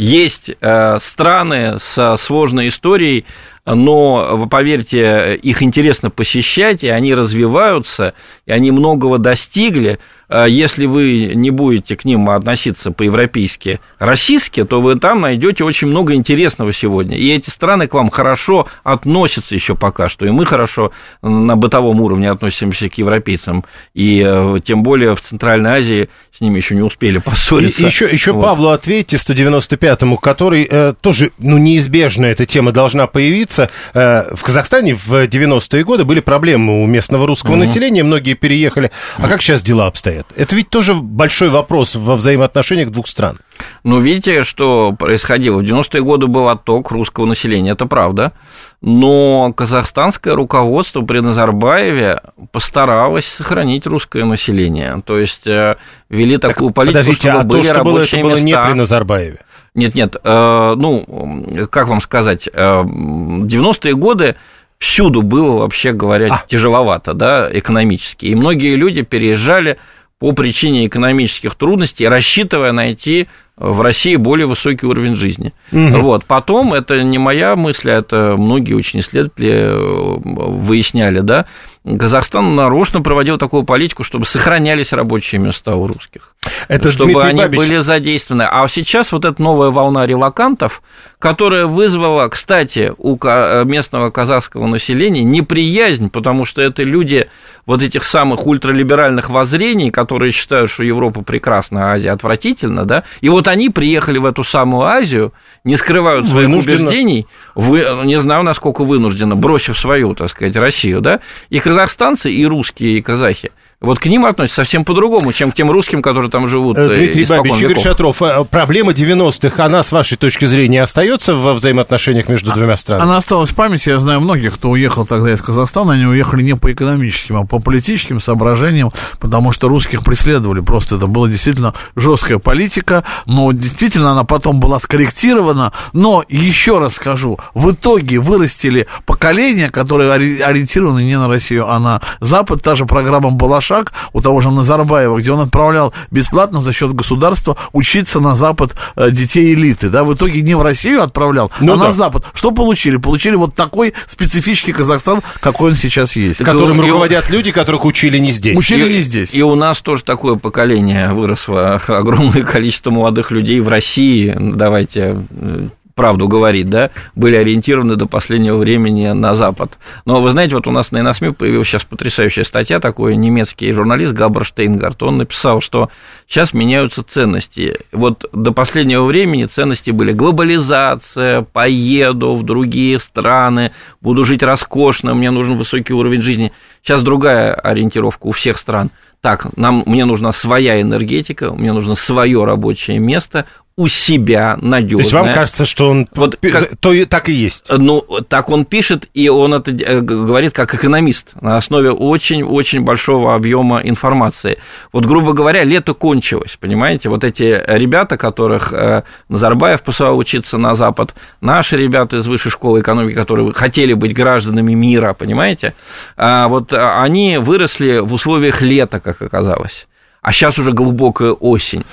Есть э, страны со сложной историей, но, поверьте, их интересно посещать, и они развиваются, и они многого достигли. А если вы не будете к ним относиться по-европейски российски, то вы там найдете очень много интересного сегодня. И эти страны к вам хорошо относятся еще пока что. И мы хорошо на бытовом уровне относимся к европейцам. И э, тем более в Центральной Азии с ними еще не успели поссориться. И, еще еще вот. Павлу ответьте, 195-му, который э, тоже, ну, неизбежно эта тема должна появиться. Э, в Казахстане в 90-е годы были проблемы у местного русского угу. населения, многие переехали. А как сейчас дела обстоят? Лет. Это ведь тоже большой вопрос во взаимоотношениях двух стран. Ну, видите, что происходило? В 90-е годы был отток русского населения, это правда. Но казахстанское руководство при Назарбаеве постаралось сохранить русское население. То есть э, вели так, такую политику, подождите, чтобы а были то, что рабочие было, это места. было не при Назарбаеве? Нет, нет, э, ну, как вам сказать, э, 90-е годы всюду было, вообще говоря, а. тяжеловато, да, экономически. И многие люди переезжали по причине экономических трудностей, рассчитывая найти в России более высокий уровень жизни. Угу. Вот. Потом, это не моя мысль, а это многие очень исследователи э, выясняли, да, Казахстан нарочно проводил такую политику, чтобы сохранялись рабочие места у русских. Это чтобы Дмитрий они Бабич. были задействованы. А сейчас вот эта новая волна релакантов, которая вызвала, кстати, у местного казахского населения неприязнь, потому что это люди вот этих самых ультралиберальных воззрений, которые считают, что Европа прекрасна, а Азия отвратительна, да, и вот они приехали в эту самую Азию, не скрывают своих вынужденно. убеждений, вы, не знаю, насколько вынужденно, бросив свою, так сказать, Россию, да, и казахстанцы, и русские, и казахи – вот к ним относятся совсем по-другому, чем к тем русским, которые там живут. Э, Дмитрий Бабич, Игорь Шатров, э, проблема 90-х, она, с вашей точки зрения, остается во взаимоотношениях между двумя странами? Она осталась в памяти. Я знаю многих, кто уехал тогда из Казахстана, они уехали не по экономическим, а по политическим соображениям, потому что русских преследовали. Просто это была действительно жесткая политика, но действительно она потом была скорректирована. Но еще раз скажу, в итоге вырастили поколение, которое ориентировано не на Россию, а на Запад. Та же программа Балаш шаг у того же Назарбаева, где он отправлял бесплатно за счет государства учиться на Запад э, детей элиты, да, в итоге не в Россию отправлял, ну, а да. на Запад. Что получили? Получили вот такой специфический Казахстан, какой он сейчас есть. Которым и, руководят и, люди, которых учили не здесь. Учили и, не здесь. И у нас тоже такое поколение выросло, огромное количество молодых людей в России, давайте э, правду говорит, да, были ориентированы до последнего времени на Запад. Но вы знаете, вот у нас на Иносми появилась сейчас потрясающая статья, такой немецкий журналист Габр Штейнгард, он написал, что сейчас меняются ценности. Вот до последнего времени ценности были глобализация, поеду в другие страны, буду жить роскошно, мне нужен высокий уровень жизни. Сейчас другая ориентировка у всех стран – так, нам, мне нужна своя энергетика, мне нужно свое рабочее место, у себя надежное. То есть вам кажется, что он вот как, то и так и есть? Ну, так он пишет, и он это э, говорит как экономист на основе очень-очень большого объема информации. Вот, грубо говоря, лето кончилось, понимаете? Вот эти ребята, которых э, Назарбаев посылал учиться на Запад, наши ребята из высшей школы экономики, которые хотели быть гражданами мира, понимаете? А вот они выросли в условиях лета, как оказалось а сейчас уже глубокая осень.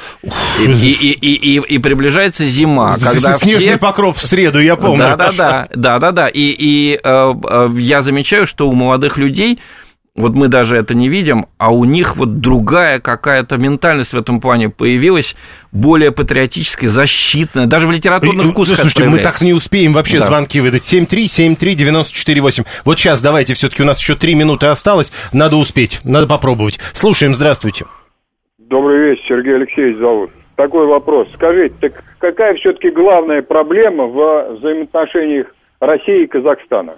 И, и, и, и, и приближается зима. Когда Снежный все... покров в среду, я помню. Да-да-да, да-да-да. И, и э, э, я замечаю, что у молодых людей вот мы даже это не видим, а у них вот другая какая-то ментальность в этом плане появилась, более патриотическая, защитная, даже в литературных вкусах Слушайте, мы так не успеем вообще да. звонки выдать. 7373948. Вот сейчас давайте, все таки у нас еще три минуты осталось, надо успеть, надо попробовать. Слушаем, здравствуйте. Добрый вечер, Сергей Алексеевич зовут. Такой вопрос. Скажите, так какая все-таки главная проблема в взаимоотношениях России и Казахстана?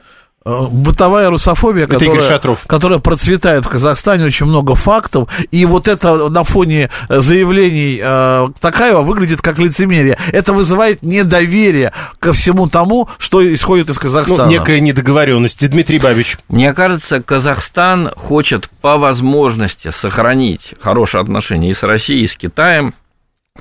Э, бытовая русофобия, Это которая, Шатров. которая процветает в Казахстане, очень много фактов, и вот это на фоне э, заявлений э, Такаева выглядит как лицемерие. Это вызывает недоверие ко всему тому, что исходит из Казахстана. Ну, некая недоговоренность. Дмитрий Бабич. Мне кажется, Казахстан хочет по возможности сохранить хорошие отношения и с Россией, и с Китаем,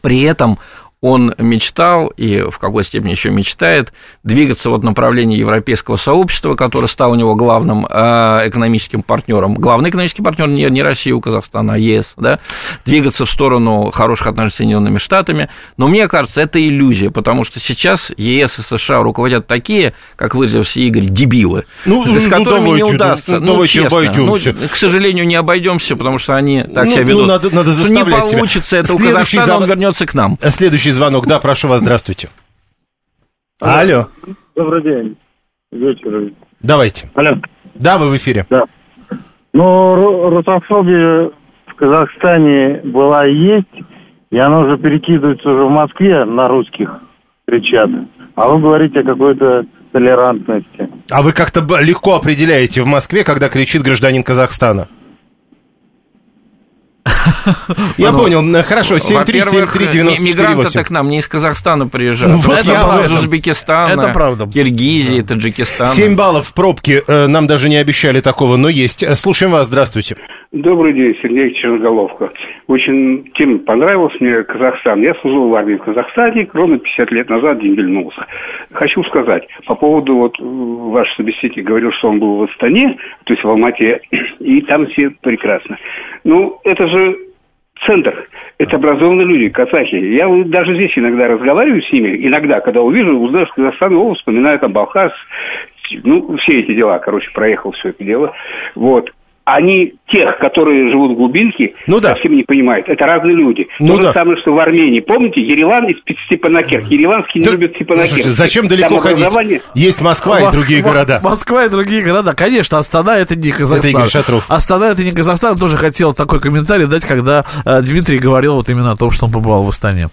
при этом он мечтал и в какой степени еще мечтает двигаться в направлении европейского сообщества, которое стало у него главным э, экономическим партнером. Главный экономический партнер не, не Россия у Казахстана, а ЕС, да, двигаться в сторону хороших отношений с Соединенными Штатами. Но мне кажется, это иллюзия, потому что сейчас ЕС и США руководят такие, как выразился Игорь, дебилы, Ну, с ну, которыми давайте, не удастся. ну, Ну, давайте честно. обойдемся. Ну, к сожалению, не обойдемся, потому что они так Ну, себя ну, ведут. надо- надо Что не заставлять себя. получится это у Следующий Казахстана, зав- он вернется к нам. Следующий звонок. Да, прошу вас, здравствуйте. Алло. Добрый день. Вечер. Давайте. Алло. Да, вы в эфире. Ну, ру- русофобия в Казахстане была и есть, и она уже перекидывается уже в Москве на русских кричат. А вы говорите о какой-то толерантности. А вы как-то легко определяете в Москве, когда кричит гражданин Казахстана? Я Ну, понял, хорошо, Во-первых, ми- 7373948. мигранты-то к нам не из Казахстана приезжают. Ну, это правда. Узбекистана, Это правда. Киргизии, Таджикистана. 7 баллов в пробке, э, нам даже не обещали такого, но есть. Слушаем вас, здравствуйте. Добрый день, Сергей Черноголовка. Очень тем понравился мне Казахстан. Я служил в армии в Казахстане, ровно 50 лет назад дембельнулся. Хочу сказать, по поводу, вот э, ваш собеседник говорил, что он был в Астане, то есть в Алмате, и там все прекрасно. Ну, это же центр. Это образованные люди, казахи. Я даже здесь иногда разговариваю с ними, иногда, когда увижу, узнаю, что Казахстан, о, вспоминаю там Балхас, ну, все эти дела, короче, проехал все это дело. Вот. Они тех, которые живут в глубинке, Ну да. совсем не понимают. Это разные люди. Ну То да. же самое, что в Армении. Помните, Ереван и Степанакерт. Ереванский не Да, любит Степанакерт. слушайте, зачем Там далеко ходить? образование- Есть Москва и Моск- другие Мо- города. Москва и другие города. Конечно, Астана это не Казахстан. Игорь Шатров. Астана это не Казахстан. Тоже хотел такой комментарий дать, когда э, Дмитрий говорил вот именно о том, что он побывал в Астане.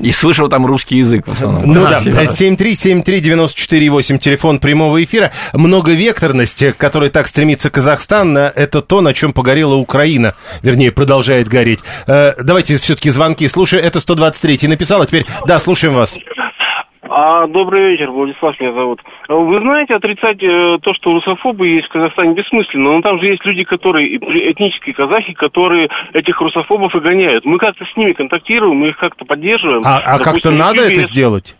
И слышал там русский язык в основном. Ну да, Спасибо. 7373948, телефон прямого эфира. Многовекторность, к которой так стремится Казахстан, э, это то, на чем погорела Украина. Вернее, продолжает гореть. Э, Давайте все-таки звонки. Слушай, это 123 написал, а теперь, да, слушаем вас. А, добрый вечер, Владислав меня зовут. Вы знаете, отрицать э, то, что русофобы есть в Казахстане, бессмысленно. Но там же есть люди, которые, этнические казахи, которые этих русофобов и гоняют. Мы как-то с ними контактируем, мы их как-то поддерживаем. А, а как-то надо это сделать?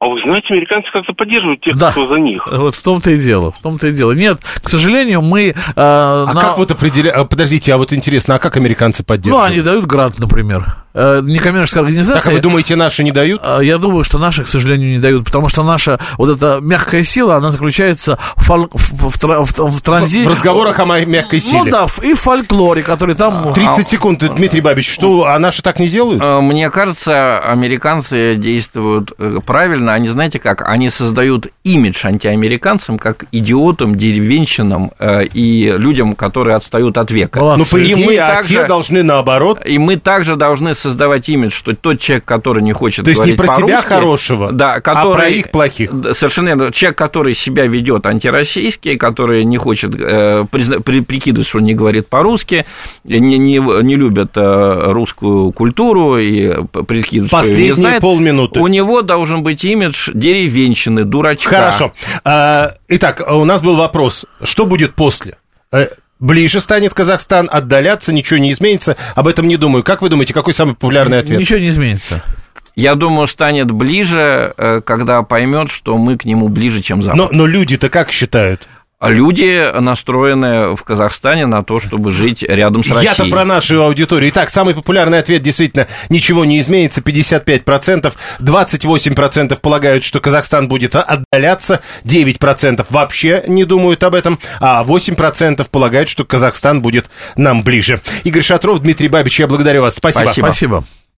А вы знаете, американцы как-то поддерживают тех, Да. кто за них. Вот в том-то и дело. В том-то и дело. Нет, к сожалению, мы... э, А на- как вот определяют... Подождите, а вот интересно, а как американцы Ну, поддерживают? они дают грант, например. Э, Некоммерческая организация... Так, а вы думаете, наши не дают? А, Я думаю, что наши, к сожалению, не дают, потому что наша вот эта мягкая сила, она заключается в, фол- в, в в- в транзи- В разговорах о моей мягкой силе. Ну да, в- и в фольклоре, который там... 30 секунд, Дмитрий Бабич, что, а наши так не делают? Э, Мне кажется, американцы действуют э, правильно. Они, знаете как, они создают имидж антиамериканцам как идиотам, деревенщинам и людям, которые отстают от века. Молодцы. Ну, по И мы идее, а также- те должны наоборот. И мы также должны создавать имидж, что тот человек, который не хочет То есть не про себя хорошего, да, а который, про их плохих. Совершенно. Человек, который себя ведет антироссийский, который не хочет э, призна- при- прикидывать, что он не говорит по-русски, не, не, не любит э, русскую культуру и прикидывает, что её не Последние знает, полминуты. у него должен быть имидж деревенщины, дурачка. Хорошо. А, Итак, у нас был вопрос, что будет после? Ближе станет Казахстан, отдаляться, ничего не изменится. Об этом не думаю. Как вы думаете, какой самый популярный ответ? Ничего не изменится. Я думаю, станет ближе, э, когда поймет, что мы к нему ближе, чем Запад. Но, но люди-то как считают? А Люди настроены в Казахстане на то, чтобы жить рядом с Россией. Я-то про нашу аудиторию. Итак, самый популярный ответ действительно ничего не изменится. 55%. 28% полагают, что Казахстан будет отдаляться. 9% вообще не думают об этом. А 8% полагают, что Казахстан будет нам ближе. Игорь Шатров, Дмитрий Бабич, я благодарю вас. Спасибо. Спасибо. Спасибо.